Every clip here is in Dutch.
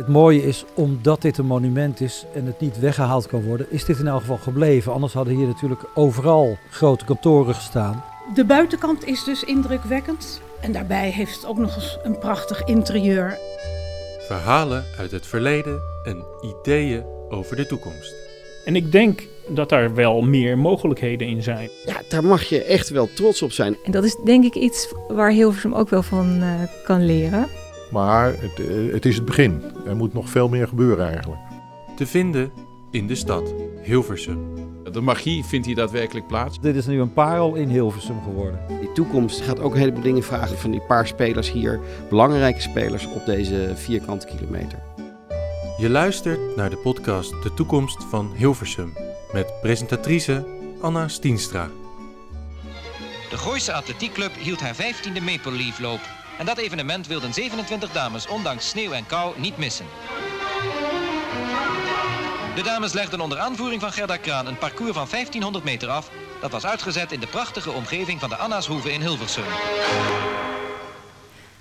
Het mooie is, omdat dit een monument is en het niet weggehaald kan worden, is dit in elk geval gebleven. Anders hadden hier natuurlijk overal grote kantoren gestaan. De buitenkant is dus indrukwekkend. En daarbij heeft het ook nog eens een prachtig interieur. Verhalen uit het verleden en ideeën over de toekomst. En ik denk dat daar wel meer mogelijkheden in zijn. Ja, daar mag je echt wel trots op zijn. En dat is denk ik iets waar Hilversum ook wel van uh, kan leren. Maar het, uh, het is het begin. Er moet nog veel meer gebeuren eigenlijk. Te vinden in de stad Hilversum. De magie vindt hier daadwerkelijk plaats. Dit is nu een parel in Hilversum geworden. Die toekomst gaat ook een heleboel dingen vragen van die paar spelers hier. Belangrijke spelers op deze vierkante kilometer. Je luistert naar de podcast De Toekomst van Hilversum. Met presentatrice Anna Stienstra. De Gooise Atletiekclub hield haar 15e Maple Leaf loop. En dat evenement wilden 27 dames ondanks sneeuw en kou niet missen. De dames legden onder aanvoering van Gerda Kraan een parcours van 1500 meter af. Dat was uitgezet in de prachtige omgeving van de Annashoeve in Hilversum.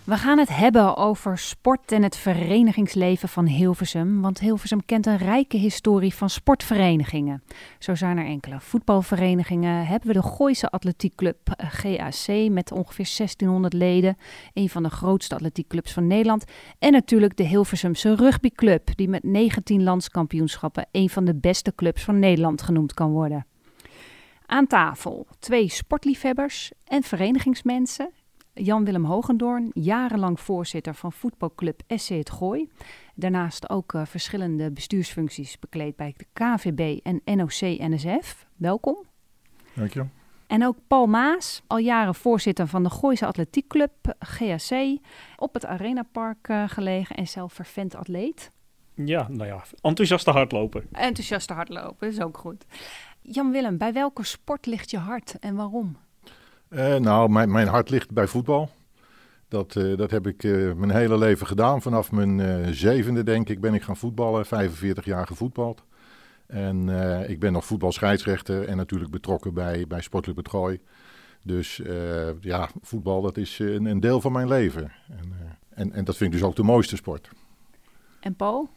We gaan het hebben over sport en het verenigingsleven van Hilversum. Want Hilversum kent een rijke historie van sportverenigingen. Zo zijn er enkele voetbalverenigingen. Hebben we de Gooise Atletiekclub GAC met ongeveer 1600 leden. Een van de grootste atletiekclubs van Nederland. En natuurlijk de Hilversumse rugbyclub. Die met 19 landskampioenschappen een van de beste clubs van Nederland genoemd kan worden. Aan tafel twee sportliefhebbers en verenigingsmensen. Jan-Willem Hogendoorn, jarenlang voorzitter van voetbalclub SC Het Gooi. Daarnaast ook uh, verschillende bestuursfuncties bekleed bij de KVB en NOC-NSF. Welkom. Dank je. En ook Paul Maas, al jaren voorzitter van de Gooise Atletiekclub, GAC, op het Arenapark uh, gelegen en zelf vervent atleet. Ja, nou ja, enthousiaste hardloper. Enthousiaste hardloper, is ook goed. Jan-Willem, bij welke sport ligt je hart en waarom? Uh, nou, mijn, mijn hart ligt bij voetbal. Dat, uh, dat heb ik uh, mijn hele leven gedaan. Vanaf mijn zevende, denk ik, ben ik gaan voetballen. 45 jaar gevoetbald. En ik ben nog voetbalscheidsrechter en natuurlijk betrokken bij, bij Sportclub het Gooi. Dus ja, voetbal, dat is een, een, deel van mijn leven. En, en, en dat vind ik dus ook de mooiste sport. En Paul?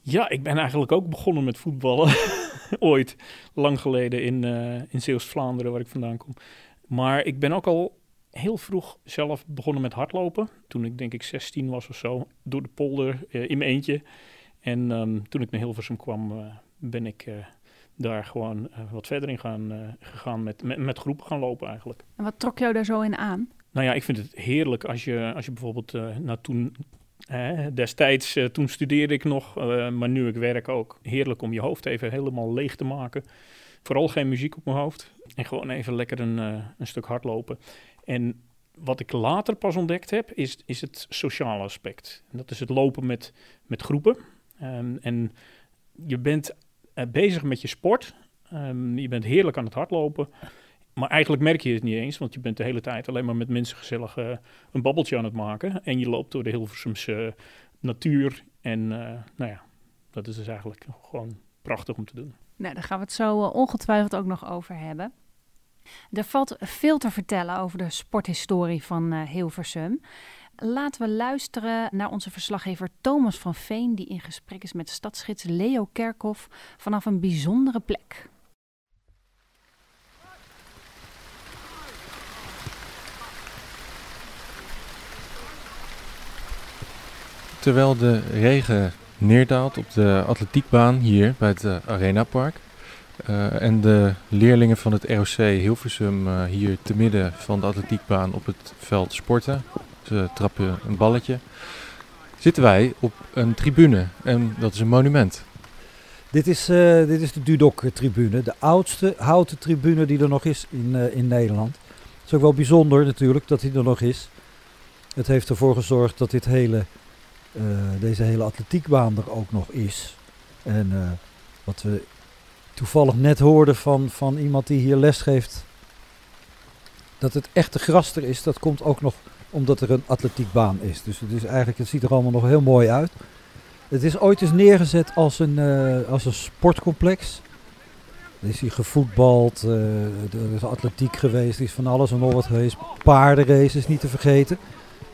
Ja, ik ben eigenlijk ook begonnen met voetballen. Ooit, lang geleden in, in Zeeuws-Vlaanderen, waar ik vandaan kom. Maar ik ben ook al heel vroeg zelf begonnen met hardlopen. Toen ik denk ik 16 was of zo, door de polder uh, in mijn eentje. En um, toen ik naar Hilversum kwam, uh, ben ik uh, daar gewoon wat verder in gaan, gegaan met, met, met, groepen gaan lopen eigenlijk. En wat trok jou daar zo in aan? Nou ja, ik vind het heerlijk als je, als je bijvoorbeeld, nou toen, destijds, toen studeerde ik nog, maar nu ik werk ook. Heerlijk om je hoofd even helemaal leeg te maken. Vooral geen muziek op mijn hoofd. En gewoon even lekker een, uh, een stuk hardlopen. En wat ik later pas ontdekt heb, is, is het sociale aspect. En dat is het lopen met, met groepen. Um, en je bent uh, bezig met je sport. Um, je bent heerlijk aan het hardlopen. Maar eigenlijk merk je het niet eens, want je bent de hele tijd alleen maar met mensen gezellig uh, een babbeltje aan het maken. En je loopt door de Hilversumse natuur. En nou ja, dat is dus eigenlijk gewoon prachtig om te doen. Nou, daar gaan we het zo uh, ongetwijfeld ook nog over hebben. Er valt veel te vertellen over de sporthistorie van uh, Hilversum. Laten we luisteren naar onze verslaggever Thomas van Veen, die in gesprek is met stadsgids Leo Kerkhoff vanaf een bijzondere plek. Terwijl de regen neerdaalt op de atletiekbaan hier bij het uh, Arenapark. Uh, en de leerlingen van het ROC Hilversum uh, hier te midden van de atletiekbaan op het veld sporten. Ze trappen een balletje. Zitten wij op een tribune en dat is een monument. Dit is, dit is de Dudok-tribune, de oudste houten tribune die er nog is in, in Nederland. Het is ook wel bijzonder natuurlijk dat die er nog is. Het heeft ervoor gezorgd dat dit hele deze hele atletiekbaan er ook nog is. En uh, wat we toevallig net hoorden van, van iemand die hier les geeft, dat het echte gras er is, dat komt ook nog omdat er een atletiekbaan is. Dus het, is eigenlijk, het ziet er allemaal nog heel mooi uit. Het is ooit eens neergezet als een, uh, als een sportcomplex. Er is hier gevoetbald, er is atletiek geweest, er is van alles en nog wat geweest. Paardenraces niet te vergeten.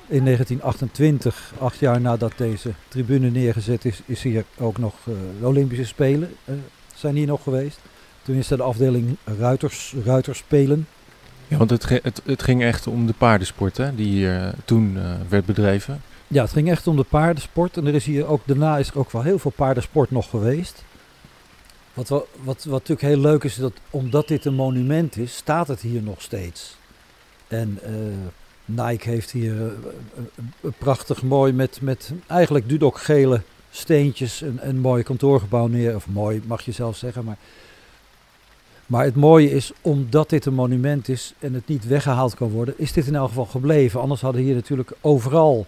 In 1928, acht jaar nadat deze tribune neergezet is, is hier ook nog uh, de Olympische Spelen uh, zijn hier nog geweest. Tenminste de afdeling ruiters, ruiterspelen. Ja, want het, het, het, ging echt om de paardensport hè, die hier toen werd bedreven. Ja, het ging echt om de paardensport. En er is hier ook, daarna is er ook wel heel veel paardensport nog geweest. Wat, wat, wat, wat natuurlijk heel leuk is, dat omdat dit een monument is, staat het hier nog steeds. En uh, Nike heeft hier uh, prachtig mooi met, met eigenlijk dudok gele steentjes een, een mooi kantoorgebouw neer. Of mooi mag je zelf zeggen, maar... Maar het mooie is, omdat dit een monument is en het niet weggehaald kan worden, is dit in elk geval gebleven. Anders hadden hier natuurlijk overal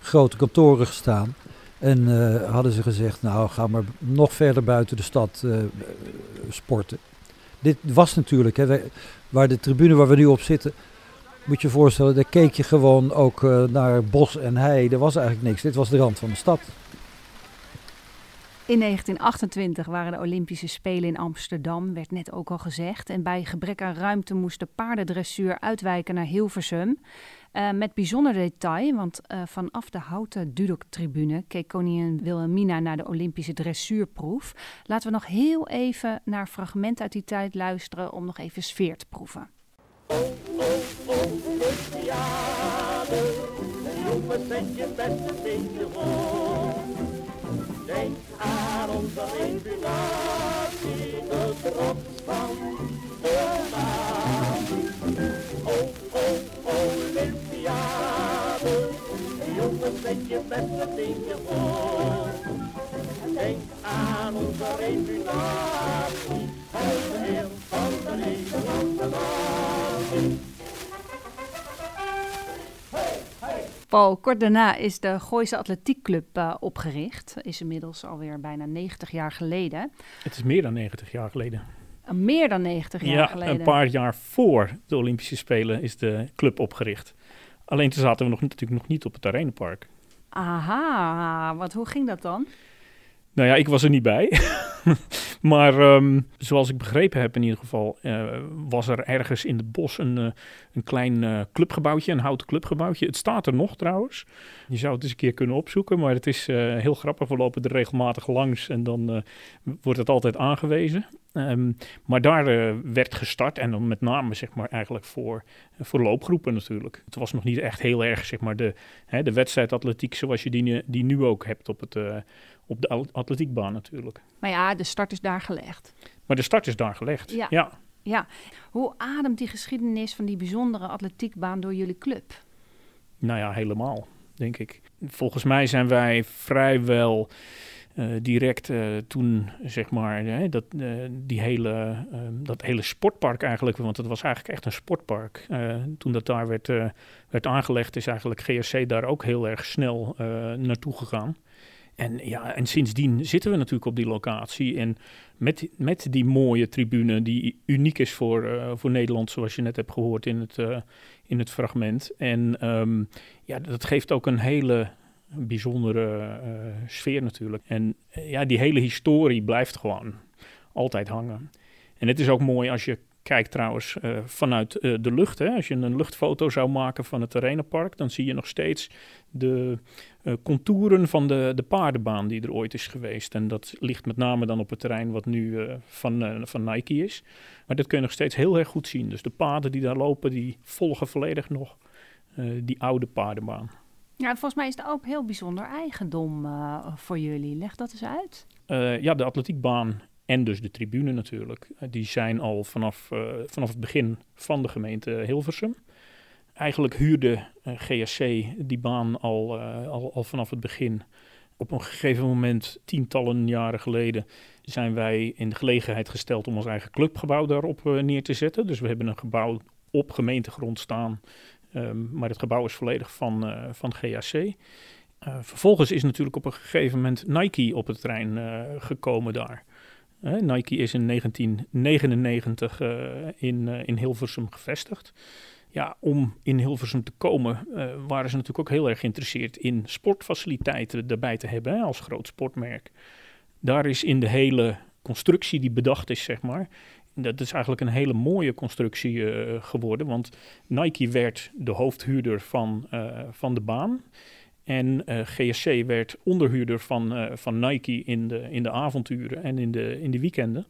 grote kantoren gestaan. En hadden ze gezegd, nou ga maar nog verder buiten de stad sporten. Dit was natuurlijk, hè, waar de tribune waar we nu op zitten, moet je voorstellen, daar keek je gewoon ook uh, naar bos en hei. Er was eigenlijk niks, dit was de rand van de stad. In 1928 waren de Olympische Spelen in Amsterdam, werd net ook al gezegd. En bij gebrek aan ruimte moest de paardendressuur uitwijken naar Hilversum. Uh, met bijzonder detail, want uh, vanaf de houten Dudok-tribune keek koningin Wilhelmina naar de Olympische dressuurproef. Laten we nog heel even naar fragmenten uit die tijd luisteren om nog even sfeer te proeven. Zet je beste beetje Denk aan onze reputatie, de trots van de naam. Oh, oh, Olympiade, jongens, zet je beste dingje voor. Denk aan onze de eer van de Nederlandse. Kort daarna is de Gooise Atletiekclub uh, opgericht. Is inmiddels alweer bijna 90 jaar geleden. Het is meer dan 90 jaar geleden. Uh, meer dan 90 jaar ja, geleden? een paar jaar voor de Olympische Spelen is de club opgericht. Alleen toen zaten we nog, natuurlijk nog niet op het Arenapark. Aha, wat, hoe ging dat dan? Nou ja, ik was er niet bij. maar um, zoals ik begrepen heb in ieder geval, uh, was er ergens in het bos een, uh, een klein uh, clubgebouwtje, een houten clubgebouwtje. Het staat er nog trouwens. Je zou het eens een keer kunnen opzoeken, maar het is heel grappig. We lopen er regelmatig langs en dan wordt het altijd aangewezen. Um, maar daar werd gestart en dan met name zeg maar eigenlijk voor, voor loopgroepen natuurlijk. Het was nog niet echt heel erg zeg maar de, hè, de wedstrijdatletiek zoals je die, die nu ook hebt op het op de atletiekbaan natuurlijk. Maar ja, de start is daar gelegd. Maar de start is daar gelegd, ja. ja. ja. Hoe ademt die geschiedenis van die bijzondere atletiekbaan door jullie club? Nou ja, helemaal, denk ik. Volgens mij zijn wij vrijwel uh, direct uh, toen, zeg maar, uh, dat, die hele, dat hele sportpark eigenlijk, want het was eigenlijk echt een sportpark. toen dat daar werd, werd aangelegd, is eigenlijk GSC daar ook heel erg snel naartoe gegaan. En, ja, en sindsdien zitten we natuurlijk op die locatie. En met, met die mooie tribune die uniek is voor, uh, voor Nederland, zoals je net hebt gehoord in het, uh, in het fragment. En um, ja, dat geeft ook een hele bijzondere uh, sfeer natuurlijk. En ja, die hele historie blijft gewoon altijd hangen. En het is ook mooi als je kijkt trouwens uh, vanuit uh, de lucht. Hè. Als je een luchtfoto zou maken van het Arenapark, dan zie je nog steeds de uh, contouren van de, de paardenbaan die er ooit is geweest. En dat ligt met name dan op het terrein wat nu van, van Nike is. Maar dat kun je nog steeds heel erg goed zien. Dus de paden die daar lopen, die volgen volledig nog die oude paardenbaan. Ja, volgens mij is het ook heel bijzonder eigendom voor jullie. Leg dat eens uit. ja, de atletiekbaan en dus de tribune natuurlijk. Eh, die zijn al vanaf, uh, vanaf het begin van de gemeente Hilversum. Eigenlijk huurde uh, eh, GSC die baan al, al, al vanaf het begin. Op een gegeven moment, tientallen jaren geleden, zijn wij in de gelegenheid gesteld om ons eigen clubgebouw daarop neer te zetten. Dus we hebben een gebouw op gemeentegrond staan, um, maar het gebouw is volledig van, van GAC. Vervolgens is natuurlijk op een gegeven moment Nike op het terrein gekomen daar. Nike is in 1999 uh, in, uh, in Hilversum gevestigd. Ja, om in Hilversum te komen uh, waren ze natuurlijk ook heel erg geïnteresseerd in sportfaciliteiten erbij te hebben als groot sportmerk. Daar is in de hele constructie die bedacht is, zeg maar, dat is eigenlijk een hele mooie constructie geworden. Want Nike werd de hoofdhuurder van, van de baan. En GSC werd onderhuurder van, van Nike in de, in de avonturen en in de, in de weekenden.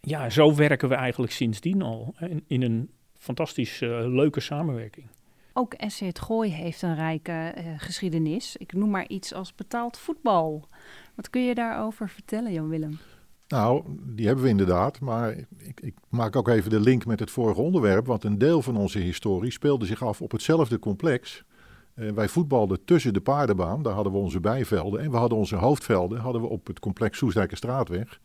Ja, zo werken we eigenlijk sindsdien al. In, in een fantastisch leuke samenwerking. Ook SC Het Gooi heeft een rijke uh, geschiedenis. Ik noem maar iets als betaald voetbal. Wat kun je daarover vertellen, Jan-Willem? Nou, die hebben we inderdaad. Maar ik, ik, maak ook even de link met het vorige onderwerp. Want een deel van onze historie speelde zich af op hetzelfde complex. Uh, wij voetbalden tussen de paardenbaan. Daar hadden we onze bijvelden. En we hadden onze hoofdvelden hadden we op het complex Soesdijkerstraatweg.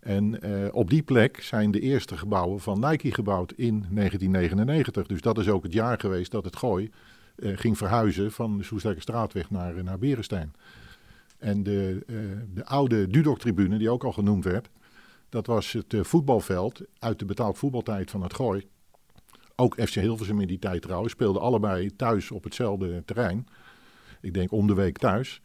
En uh, op die plek zijn de eerste gebouwen van Nike gebouwd in 1999. Dus dat is ook het jaar geweest dat het Gooi uh, ging verhuizen van de Soestdijkerstraatweg naar, naar Berenstein. En de, de oude Dudok-tribune, die ook al genoemd werd, dat was het voetbalveld uit de betaald voetbaltijd van het Gooi. Ook FC Hilversum in die tijd trouwens, speelden allebei thuis op hetzelfde terrein. Ik denk om de week thuis.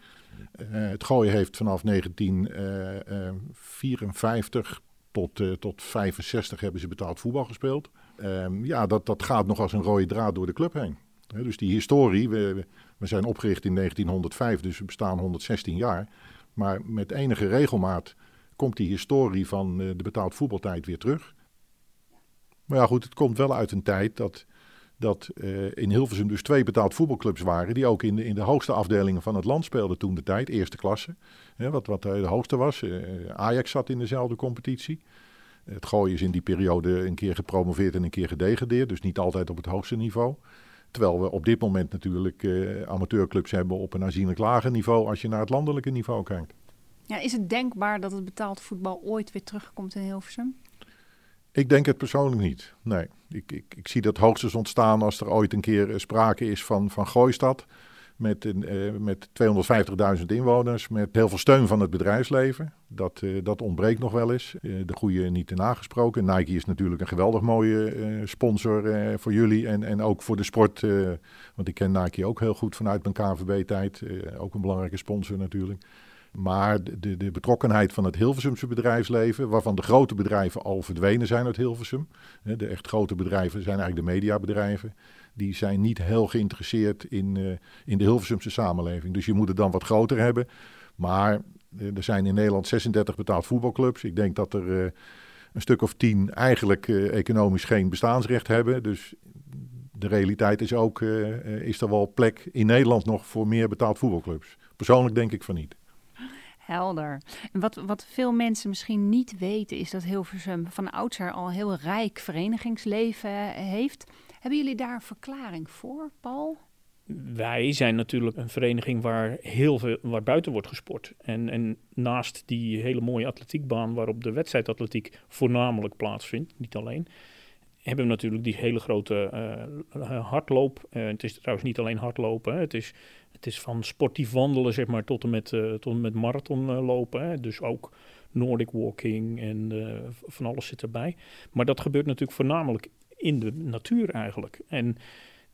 Uh, het gooien heeft vanaf 1954 uh, uh, tot, tot 65 hebben ze betaald voetbal gespeeld. Ehm, ja, dat, dat gaat nog als een rode draad door de club heen. He, dus die historie, we, we zijn opgericht in 1905, dus we bestaan 116 jaar. Maar met enige regelmaat komt die historie van de betaald voetbaltijd weer terug. Maar ja, goed, het komt wel uit een tijd dat dat uh, in Hilversum dus twee betaald voetbalclubs waren... die ook in de, in de hoogste afdelingen van het land speelden toen de tijd, eerste klasse. Hè, wat, wat de hoogste was. Uh, Ajax zat in dezelfde competitie. Het gooien is in die periode een keer gepromoveerd en een keer gedegradeerd. Dus niet altijd op het hoogste niveau. Terwijl we op dit moment natuurlijk uh, amateurclubs hebben op een aanzienlijk lager niveau... als je naar het landelijke niveau kijkt. Ja, is het denkbaar dat het betaald voetbal ooit weer terugkomt in Hilversum? Ik denk het persoonlijk niet. Nee, ik, ik, ik zie dat hoogstens ontstaan als er ooit een keer eh, sprake is van, van Gooistad. Met, uh, met 250.000 inwoners, met heel veel steun van het bedrijfsleven. Dat, uh, dat ontbreekt nog wel eens. De goede niet te nagesproken. Nike is natuurlijk een geweldig mooie sponsor voor jullie en, en ook voor de sport. want ik ken Nike ook heel goed vanuit mijn KVB-tijd. ook een belangrijke sponsor natuurlijk. Maar de, de, betrokkenheid van het Hilversumse bedrijfsleven, waarvan de grote bedrijven al verdwenen zijn uit Hilversum. De echt grote bedrijven zijn eigenlijk de mediabedrijven. Die zijn niet heel geïnteresseerd in, uh, in de Hilversumse samenleving. Dus je moet het dan wat groter hebben. Maar uh, er zijn in Nederland 36 betaald voetbalclubs. Ik denk dat er uh, een stuk of tien eigenlijk economisch geen bestaansrecht hebben. Dus de realiteit is ook, is er wel plek in Nederland nog voor meer betaald voetbalclubs? Persoonlijk denk ik van niet. En wat, wat veel mensen misschien niet weten, is dat Hilversum van oudsher al heel rijk verenigingsleven heeft. Hebben jullie daar een verklaring voor, Paul? Wij zijn natuurlijk een vereniging waar heel veel waar buiten wordt gesport. En, en naast die hele mooie atletiekbaan waarop de wedstrijdatletiek voornamelijk plaatsvindt, niet alleen, hebben we natuurlijk die hele grote uh, hardloop. Uh, het is trouwens niet alleen hardlopen, hè. het is het is van sportief wandelen, zeg maar, tot en met, uh, tot en met marathon lopen. Hè. Dus ook Nordic walking en van alles zit erbij. Maar dat gebeurt natuurlijk voornamelijk in de natuur eigenlijk. En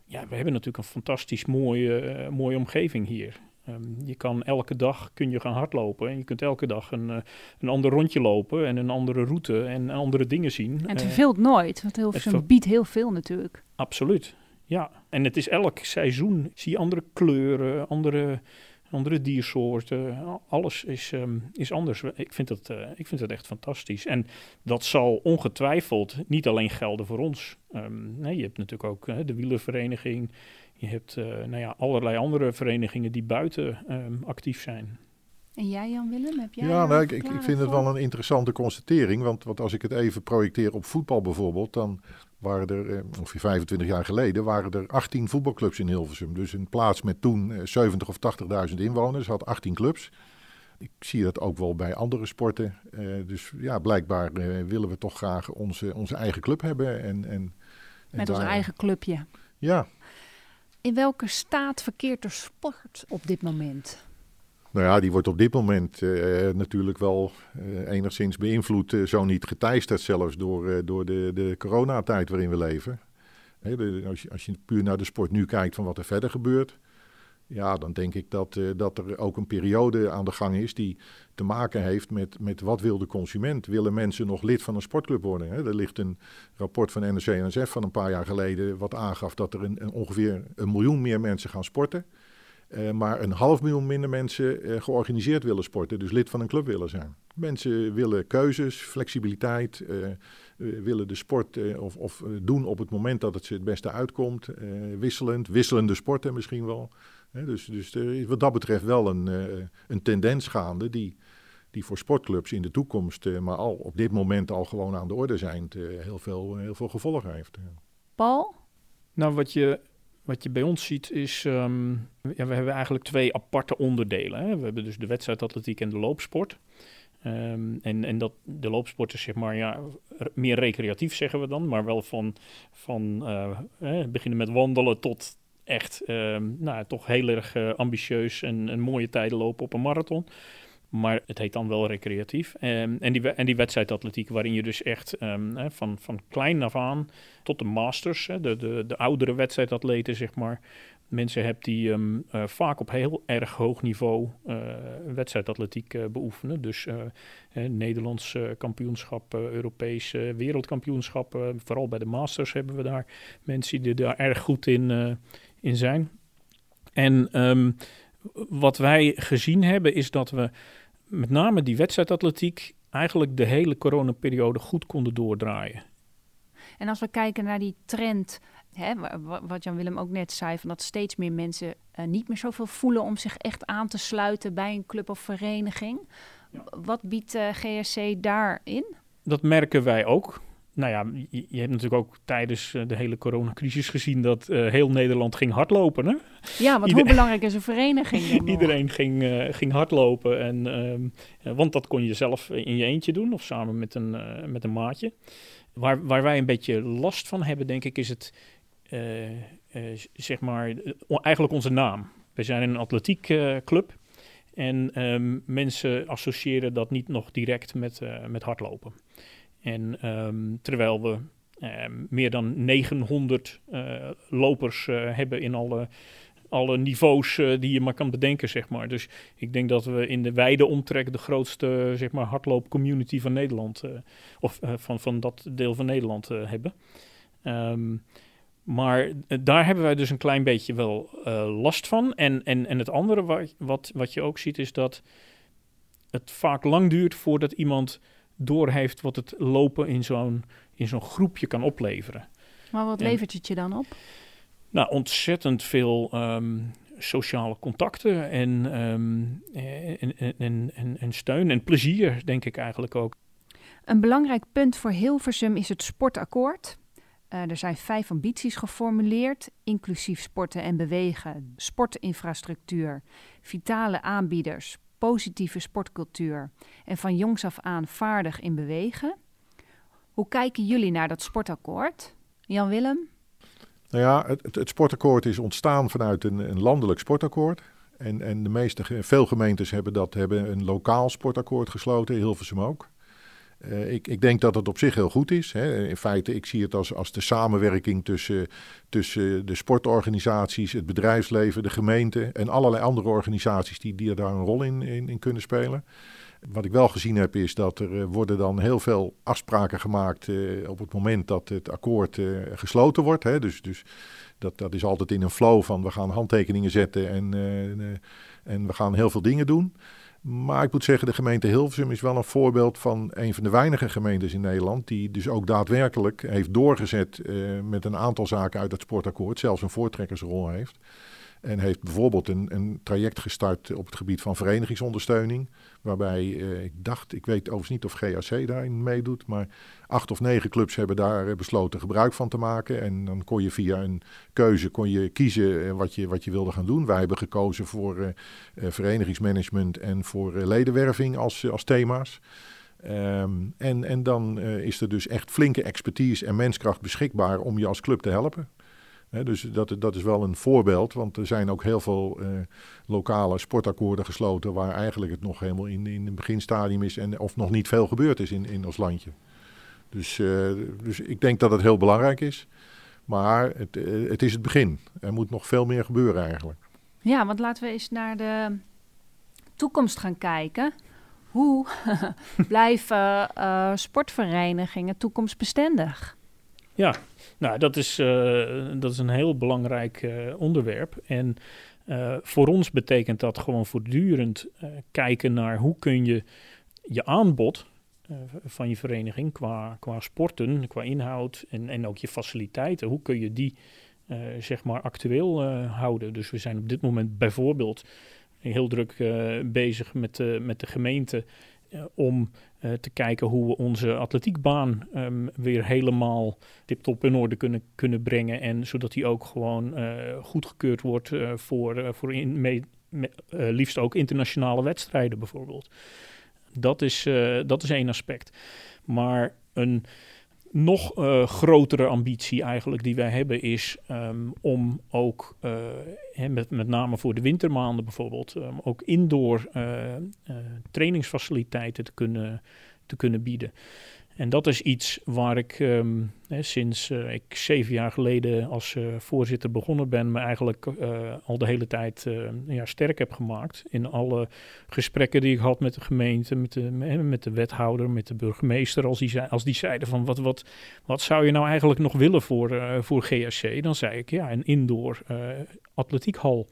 ja, we hebben natuurlijk een fantastisch mooie, mooie omgeving hier. Um, je kan elke dag kun je gaan hardlopen en je kunt elke dag een, uh, een ander rondje lopen en een andere route en andere dingen zien. En het verveelt uh, nooit, want Hilversum biedt heel veel natuurlijk. Absoluut, ja, en het is elk seizoen. Zie je andere kleuren, andere, andere diersoorten. Alles is, um, is anders. Ik vind, dat, uh, ik vind dat echt fantastisch. En dat zal ongetwijfeld niet alleen gelden voor ons. Um, nee, je hebt natuurlijk ook de wielervereniging. Je hebt uh, nou ja, allerlei andere verenigingen die buiten um, actief zijn. En jij, Jan-Willem, heb jij Ja, nou, ik, ik vind het wel een interessante constatering. Want, want als ik het even projecteer op voetbal bijvoorbeeld, dan waren er, eh, ongeveer 25 jaar geleden, waren er 18 voetbalclubs in Hilversum. Dus een plaats met toen eh, 70 of 80.000 inwoners had 18 clubs. Ik zie dat ook wel bij andere sporten. Uh, dus ja, blijkbaar uh, willen we toch graag onze, onze eigen club hebben. En, en, en met ons eigen clubje. Ja. In welke staat verkeert de sport op dit moment? Nou ja, die wordt op dit moment uh, natuurlijk wel uh, enigszins beïnvloed, uh, zo niet geteisterd zelfs door, door de, de coronatijd waarin we leven. Als, je, als je puur naar de sport nu kijkt van wat er verder gebeurt, Ja, dan denk ik dat, uh, dat er ook een periode aan de gang is die te maken heeft met, met wat wil de consument. Willen mensen nog lid van een sportclub worden? Hè? Er ligt een rapport van NRC-NSF van een paar jaar geleden wat aangaf dat er een, ongeveer een miljoen meer mensen gaan sporten. Uh, maar een half miljoen minder mensen uh, georganiseerd willen sporten, dus lid van een club willen zijn. Mensen willen keuzes, flexibiliteit, willen de sport of, of doen op het moment dat het ze het beste uitkomt. wisselend, wisselende sporten misschien wel. Dus dus er is wat dat betreft wel een, een tendens gaande die, die voor sportclubs in de toekomst, maar al op dit moment al gewoon aan de orde zijn, heel, veel, heel veel gevolgen heeft. Paul? Nou, wat je wat je bij ons ziet is, um, ja, we hebben eigenlijk twee aparte onderdelen. Hè. We hebben dus de wedstrijdatletiek en de loopsport. Um, en, en dat, de loopsport is zeg maar ja, meer recreatief, zeggen we dan. Maar wel van, van uh, eh, beginnen met wandelen tot echt um, nou, toch heel erg uh, ambitieus en, en mooie tijden lopen op een marathon. Maar het heet dan wel recreatief. Um, en, die, en die wedstrijdatletiek, waarin je dus echt um, van, van klein af aan tot de masters, hè, de, de, de oudere wedstrijdatleten, zeg maar, mensen hebt die uh, vaak op heel erg hoog niveau uh, beoefenen. Dus Nederlands kampioenschap, Europees wereldkampioenschap, vooral bij de masters hebben we daar mensen die daar erg goed in, in zijn. En wat wij gezien hebben is dat we met name die wedstrijdatletiek eigenlijk de hele coronaperiode goed konden doordraaien. En als we kijken naar die trend, hè, wat Jan-Willem ook net zei, van dat steeds meer mensen uh, niet meer zoveel voelen om zich echt aan te sluiten bij een club of vereniging. Ja. Wat biedt uh, eh, GSC daarin? Dat merken wij ook nou ja, je, je, hebt natuurlijk ook tijdens eh, de hele coronacrisis gezien dat uh, heel Nederland ging hardlopen. Hè? Ja, want hoe belangrijk is een vereniging? Iedereen ging, uh, ging hardlopen. En, uh, want dat kon je zelf in je eentje doen of samen met een, met een maatje. Waar, waar wij een beetje last van hebben, denk ik, is het, zeg maar, eigenlijk onze naam. We zijn een atletiekclub. en um, mensen associëren dat niet nog direct met, met hardlopen. En um, terwijl we um, meer dan 900 uh, eh, lopers uh, hebben in alle, alle niveaus uh, die je maar kan bedenken, zeg maar. Dus ik denk dat we in de wijde omtrek de grootste, zeg maar, hardloopcommunity van Nederland, of van, van dat deel van Nederland hebben. Um, maar daar hebben wij dus een klein beetje wel last van. En, en, en het andere wat, wat je ook ziet is dat het vaak lang duurt voordat iemand doorheeft wat het lopen in zo'n, in zo'n groepje kan opleveren. Maar wat levert het je dan op? Nou, ontzettend veel ehm, sociale contacten en, ehm, en, en, en, en, steun en plezier, denk ik eigenlijk ook. Een belangrijk punt voor Hilversum is het sportakkoord. Uh, er zijn vijf ambities geformuleerd, inclusief sporten en bewegen, sportinfrastructuur, vitale aanbieders, positieve sportcultuur en van jongs af aan vaardig in bewegen. Hoe kijken jullie naar dat sportakkoord? Jan Willem? Nou ja, het, het sportakkoord is ontstaan vanuit een, een landelijk sportakkoord. En, en de meeste, veel gemeentes hebben dat hebben een lokaal sportakkoord gesloten, Hilversum ook. Uh, ik, ik, denk dat het op zich heel goed is. Hè. In feite, ik zie het als, als de samenwerking tussen, tussen de sportorganisaties, het bedrijfsleven, de gemeente en allerlei andere organisaties die, die daar een rol in, in, kunnen spelen. Wat ik wel gezien heb is dat er uh, worden dan heel veel afspraken gemaakt uh, op het moment dat het akkoord gesloten wordt. Hè. Dus, dus dat, dat is altijd in een flow van we gaan handtekeningen zetten en, en we gaan heel veel dingen doen. Maar ik moet zeggen, de gemeente Hilversum is wel een voorbeeld van een van de weinige gemeentes in Nederland. die dus ook daadwerkelijk heeft doorgezet uh, met een aantal zaken uit het sportakkoord. zelfs een voortrekkersrol heeft. En heeft bijvoorbeeld een, een traject gestart op het gebied van verenigingsondersteuning. Waarbij uh, ik dacht, ik weet overigens niet of GAC daarin meedoet. Maar acht of negen clubs hebben daar eh, besloten gebruik van te maken. En dan kon je via een keuze kon je kiezen uh, wat, je, wat je wilde gaan doen. Wij hebben gekozen voor uh, verenigingsmanagement en voor ledenwerving als, als thema's. Um, en, en dan is er dus echt flinke expertise en menskracht beschikbaar om je als club te helpen dus dat, dat is wel een voorbeeld, want er zijn ook heel veel uh, lokale sportakkoorden gesloten waar eigenlijk het nog helemaal in, in het beginstadium is en of nog niet veel gebeurd is in, in ons landje. Dus, uh, dus ik denk dat het heel belangrijk is, maar het, uh, het is het begin. Er moet nog veel meer gebeuren eigenlijk. Ja, want laten we eens naar de toekomst gaan kijken. Hoe blijven sportverenigingen toekomstbestendig? Ja, nou, dat is, uh, dat is een heel belangrijk uh, onderwerp. En voor ons betekent dat gewoon voortdurend kijken naar hoe kun je je aanbod van je vereniging qua, qua sporten, qua inhoud en, en ook je faciliteiten, hoe kun je die zeg maar actueel houden. Dus we zijn op dit moment bijvoorbeeld heel druk bezig met, met de gemeente om uh, te kijken hoe we onze atletiekbaan um, weer helemaal tip-top in orde kunnen, kunnen brengen. En zodat die ook gewoon goedgekeurd wordt voor, voor in, me, liefst ook internationale wedstrijden bijvoorbeeld. Dat is, dat is één aspect. Maar een nog uh, grotere ambitie eigenlijk die wij hebben is um, om ook, hè, met, met name voor de wintermaanden bijvoorbeeld, um, ook indoor uh, trainingsfaciliteiten te kunnen, te kunnen bieden. En dat is iets waar ik um, hè, sinds uh, ik zeven jaar geleden als uh, voorzitter begonnen ben, me eigenlijk uh, al de hele tijd ja, sterk heb gemaakt. In alle gesprekken die ik had met de gemeente, met de, met de wethouder, met de burgemeester. Als die, zei, als die zeiden van wat, wat, wat zou je nou eigenlijk nog willen voor, voor GSC? Dan zei ik ja, een indoor atletiekhal.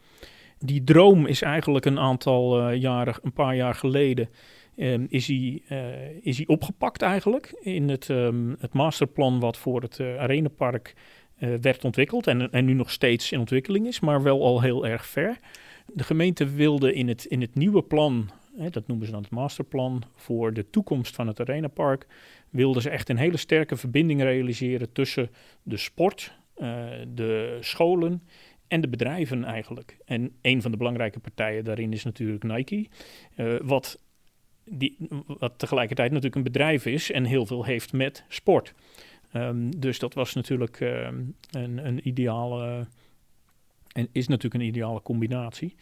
Die droom is eigenlijk een aantal jaren, een paar jaar geleden Um, is, hij, uh, is hij opgepakt eigenlijk in het, um, het masterplan wat voor het uh, Arenapark uh, werd ontwikkeld en, en nu nog steeds in ontwikkeling is, maar wel al heel erg ver. De gemeente wilde in het, in het nieuwe plan, hè, dat noemen ze dan het masterplan voor de toekomst van het Arenapark, wilden ze echt een hele sterke verbinding realiseren tussen de sport, de scholen en de bedrijven eigenlijk. En een van de belangrijke partijen daarin is natuurlijk Nike, wat die, wat tegelijkertijd natuurlijk een bedrijf is en heel veel heeft met sport. Um, dus dat was natuurlijk um, een, een ideale. En is natuurlijk een ideale combinatie.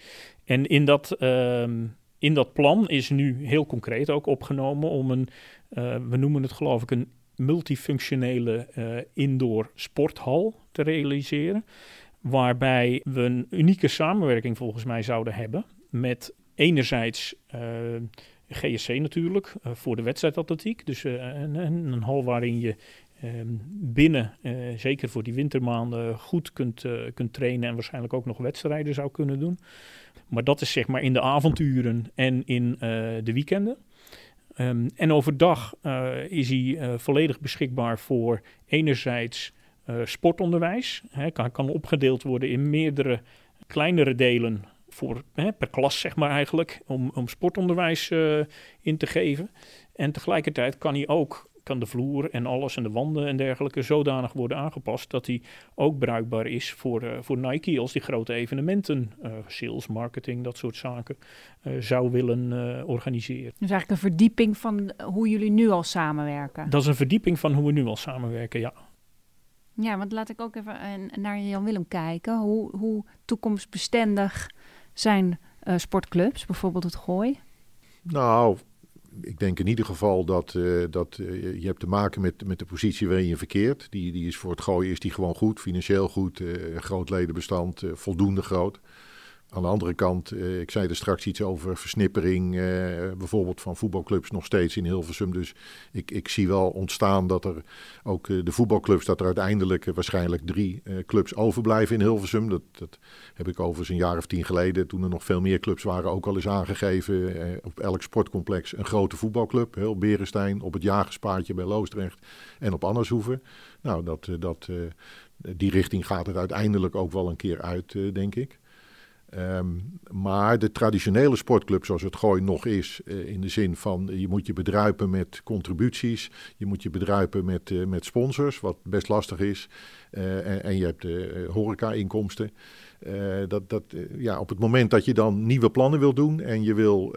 En in dat, um, in dat plan is nu heel concreet ook opgenomen om een, uh, we noemen het geloof ik, een multifunctionele uh, indoor sporthal te realiseren. Waarbij we een unieke samenwerking volgens mij zouden hebben met enerzijds uh, GSC natuurlijk, uh, voor de wedstrijdatletiek. Dus een, een, hal waarin je ehm, binnen, uh, zeker voor die wintermaanden, goed kunt, kunt trainen en waarschijnlijk ook nog wedstrijden zou kunnen doen. Maar dat is zeg maar in de avonturen en in de weekenden. Um, en overdag is hij volledig beschikbaar voor enerzijds sportonderwijs. Hij kan, kan opgedeeld worden in meerdere kleinere delen voor, hè, per klas, zeg maar eigenlijk, om, om sportonderwijs uh, in te geven. En tegelijkertijd kan hij ook, kan de vloer en alles en de wanden en dergelijke zodanig worden aangepast dat hij ook bruikbaar is voor, uh, voor Nike als die grote evenementen, uh, sales, marketing, dat soort zaken, zou willen organiseren. Dus eigenlijk een verdieping van hoe jullie nu al samenwerken? Dat is een verdieping van hoe we nu al samenwerken, ja. Ja, want laat ik ook even naar Jan Willem kijken. Hoe, hoe toekomstbestendig zijn uh, sportclubs, bijvoorbeeld het Gooi? Nou, ik denk in ieder geval dat, uh, dat uh, je hebt te maken met, met de positie waarin je verkeert. Die, die is voor het gooien is die gewoon goed, financieel goed, groot ledenbestand, voldoende groot. Aan de andere kant, uh, ik zei er straks iets over versnippering, uh, bijvoorbeeld van voetbalclubs nog steeds in Hilversum. Dus ik, ik zie wel ontstaan dat er ook uh, de voetbalclubs, dat er uiteindelijk waarschijnlijk drie clubs overblijven in Hilversum. Dat, dat heb ik overigens een jaar of tien geleden, toen er nog veel meer clubs waren, ook al eens aangegeven. op elk sportcomplex een grote voetbalclub. Heel Berenstein, op het Jagerspaadje bij Loosdrecht en op Annershoeven. Nou, dat, dat, die richting gaat er uiteindelijk ook wel een keer uit, denk ik. Um, maar de traditionele sportclub zoals het Gooi nog is, uh, in de zin van je moet je bedruipen met contributies, je moet je bedruipen met, uh, met sponsors, wat best lastig is, en, en, je hebt horeca-inkomsten. dat, dat, ja, op het moment dat je dan nieuwe plannen wil doen en je wil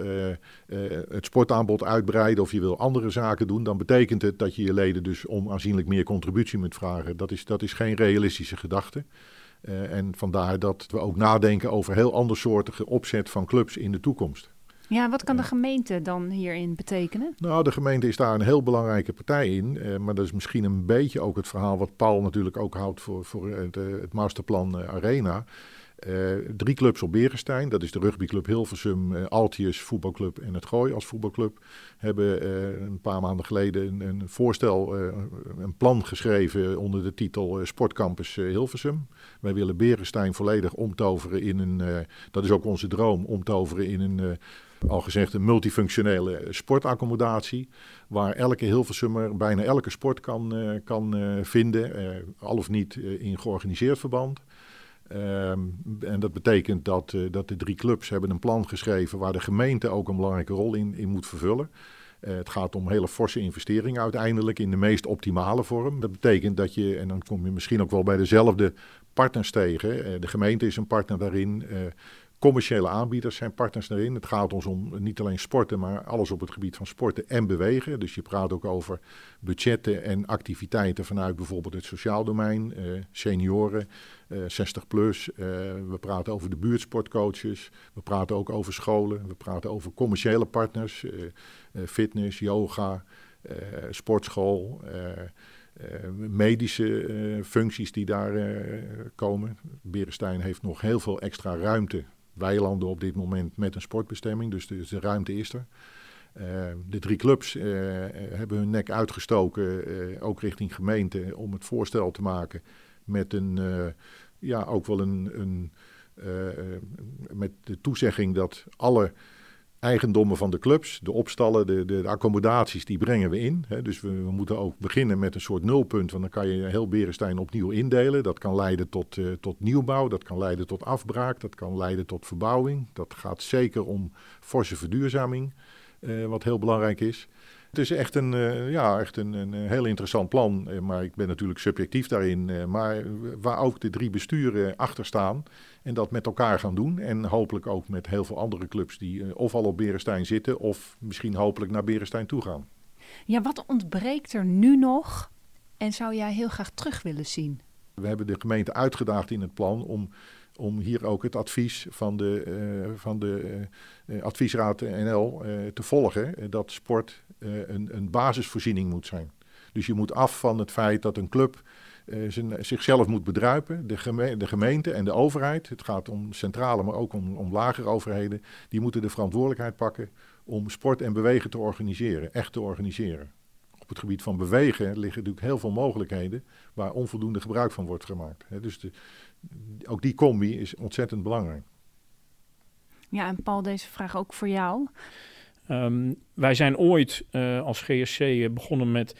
het sportaanbod uitbreiden of je wil andere zaken doen, dan betekent het dat je je leden dus om aanzienlijk meer contributie moet vragen. Dat is, dat is geen realistische gedachte. Uh, en vandaar dat we ook nadenken over heel andersoortige opzet van clubs in de toekomst. Ja, wat kan de gemeente dan hierin betekenen? Nou, de gemeente is daar een heel belangrijke partij in. Uh, maar dat is misschien een beetje ook het verhaal wat Paul natuurlijk ook houdt voor, voor het, het masterplan Arena. Drie clubs op Berenstein, dat is de rugbyclub Hilversum, uh, Altius voetbalclub en het Gooi als voetbalclub, hebben een paar maanden geleden een, een voorstel, een plan geschreven onder de titel Sportcampus Hilversum. Wij willen Berenstein volledig omtoveren in een, dat is ook onze droom, omtoveren in een al gezegd een multifunctionele sportaccommodatie. Waar elke Hilversummer bijna elke sport kan, kan vinden, al of niet in georganiseerd verband. Ehm, en dat betekent dat, dat de drie clubs hebben een plan geschreven waar de gemeente ook een belangrijke rol in, in moet vervullen. het gaat om hele forse investeringen uiteindelijk in de meest optimale vorm. Dat betekent dat je, en dan kom je misschien ook wel bij dezelfde partners tegen. de gemeente is een partner daarin. Commerciële aanbieders zijn partners daarin. Het gaat ons om niet alleen sporten, maar alles op het gebied van sporten en bewegen. Dus je praat ook over budgetten en activiteiten vanuit bijvoorbeeld het sociaal domein, eh, senioren, eh, 60 plus. Eh, we praten over de buurtsportcoaches. We praten ook over scholen. We praten over commerciële partners, eh, eh, fitness, yoga, eh, sportschool. medische functies die daar komen. Berenstein heeft nog heel veel extra ruimte weilanden op dit moment met een sportbestemming. Dus de, de ruimte is er. Uh, de drie clubs uh, hebben hun nek uitgestoken, ook richting gemeente, om het voorstel te maken met een, ja, ook wel een, een met de toezegging dat alle eigendommen van de clubs, de opstallen, de, de, accommodaties, die brengen we in. Hè. Dus we, we, moeten ook beginnen met een soort nulpunt, want dan kan je heel Berenstein opnieuw indelen. Dat kan leiden tot, uh, tot nieuwbouw, dat kan leiden tot afbraak, dat kan leiden tot verbouwing. Dat gaat zeker om forse verduurzaming, uh, wat heel belangrijk is. Het is echt een, uh, ja, echt een, een heel interessant plan, maar ik ben natuurlijk subjectief daarin. maar waar ook de drie besturen achter staan en dat met elkaar gaan doen. En hopelijk ook met heel veel andere clubs die of al op Berenstein zitten of misschien hopelijk naar Berenstein toe gaan. Ja, wat ontbreekt er nu nog en zou jij heel graag terug willen zien? We hebben de gemeente uitgedaagd in het plan om, om hier ook het advies van de, uh, van de uh, adviesraad NL te volgen. Dat sport een, een basisvoorziening moet zijn. Dus je moet af van het feit dat een club zijn, zichzelf moet bedruipen. De, de, gemeente en de overheid, het gaat om centrale, maar ook om, om lagere overheden, die moeten de verantwoordelijkheid pakken om sport en bewegen te organiseren, echt te organiseren. Op het gebied van bewegen liggen natuurlijk heel veel mogelijkheden waar onvoldoende gebruik van wordt gemaakt. dus de, ook die combi is ontzettend belangrijk. Ja, en Paul, deze vraag ook voor jou. Um, wij zijn ooit uh, als GSC uh, begonnen met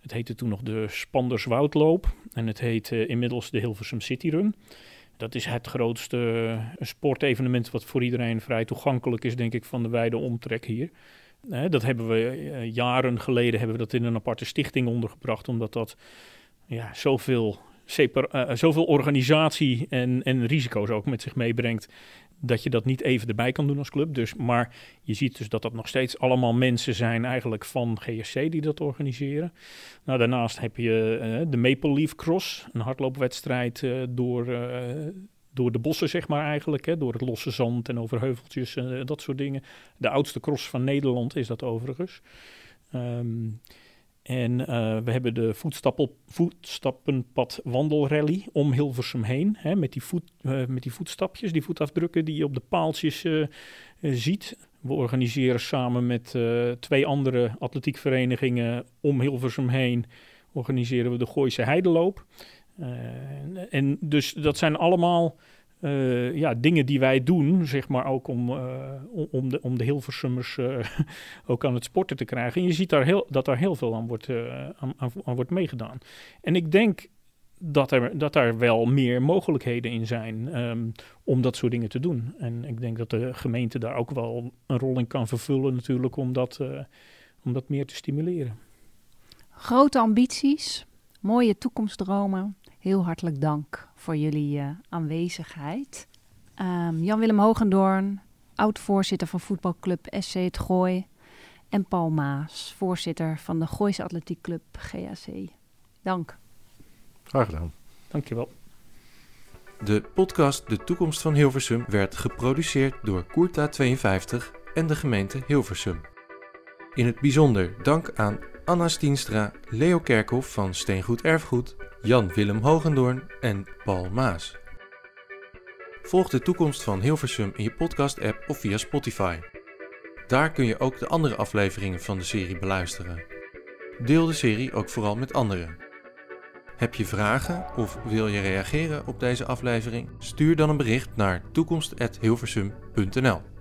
het heette toen nog de Spanderswoudloop en het heet uh, inmiddels de Hilversum City Run. Dat is het grootste sportevenement wat voor iedereen vrij toegankelijk is, denk ik, van de wijde omtrek hier. Dat hebben we eh, jaren geleden hebben we dat in een aparte stichting ondergebracht, omdat dat ja, zoveel, zoveel organisatie en, en risico's ook met zich meebrengt dat je dat niet even erbij kan doen als club. Dus, maar je ziet dus dat dat nog steeds allemaal mensen zijn eigenlijk van GSC die dat organiseren. Nou, daarnaast heb je uh, de Maple Leaf Cross, een hardloopwedstrijd uh, door, uh, door de bossen, zeg maar eigenlijk. Hè, door het losse zand en over heuveltjes en dat soort dingen. De oudste cross van Nederland is dat overigens. Um, en uh, we hebben de voetstappenpad wandelrally om Hilversum heen. Hè, met, die voet, uh, met die voetstapjes, die voetafdrukken die je op de paaltjes uh, ziet. We organiseren samen met twee andere atletiekverenigingen om Hilversum heen. Organiseren we de Gooise Heideloop. en dus dat zijn allemaal uh, ja, dingen die wij doen, zeg maar ook om, uh, om, de, om de Hilversummers uh, ook aan het sporten te krijgen. En je ziet daar heel, dat daar heel veel aan wordt, aan, aan, wordt meegedaan. En ik denk dat er, dat er wel meer mogelijkheden in zijn um, om dat soort dingen te doen. En ik denk dat de gemeente daar ook wel een rol in kan vervullen natuurlijk om dat, om dat meer te stimuleren. Grote ambities, mooie toekomstdromen heel hartelijk dank voor jullie uh, aanwezigheid. Um, Jan-Willem Hogendoorn, oud-voorzitter van voetbalclub SC Het Gooi. En Paul Maas, voorzitter van de Gooise Atletiekclub GAC. Dank. Graag gedaan. Dankjewel. De podcast De Toekomst van Hilversum werd geproduceerd door Koerta52 en de gemeente Hilversum. In het bijzonder dank aan Anna Stienstra, Leo Kerkhoff van Steengoed Erfgoed, Jan-Willem Hogendoorn en Paul Maas. Volg de toekomst van Hilversum in je podcast-app of via Spotify. Daar kun je ook de andere afleveringen van de serie beluisteren. Deel de serie ook vooral met anderen. Heb je vragen of wil je reageren op deze aflevering? Stuur dan een bericht naar toekomst.hilversum.nl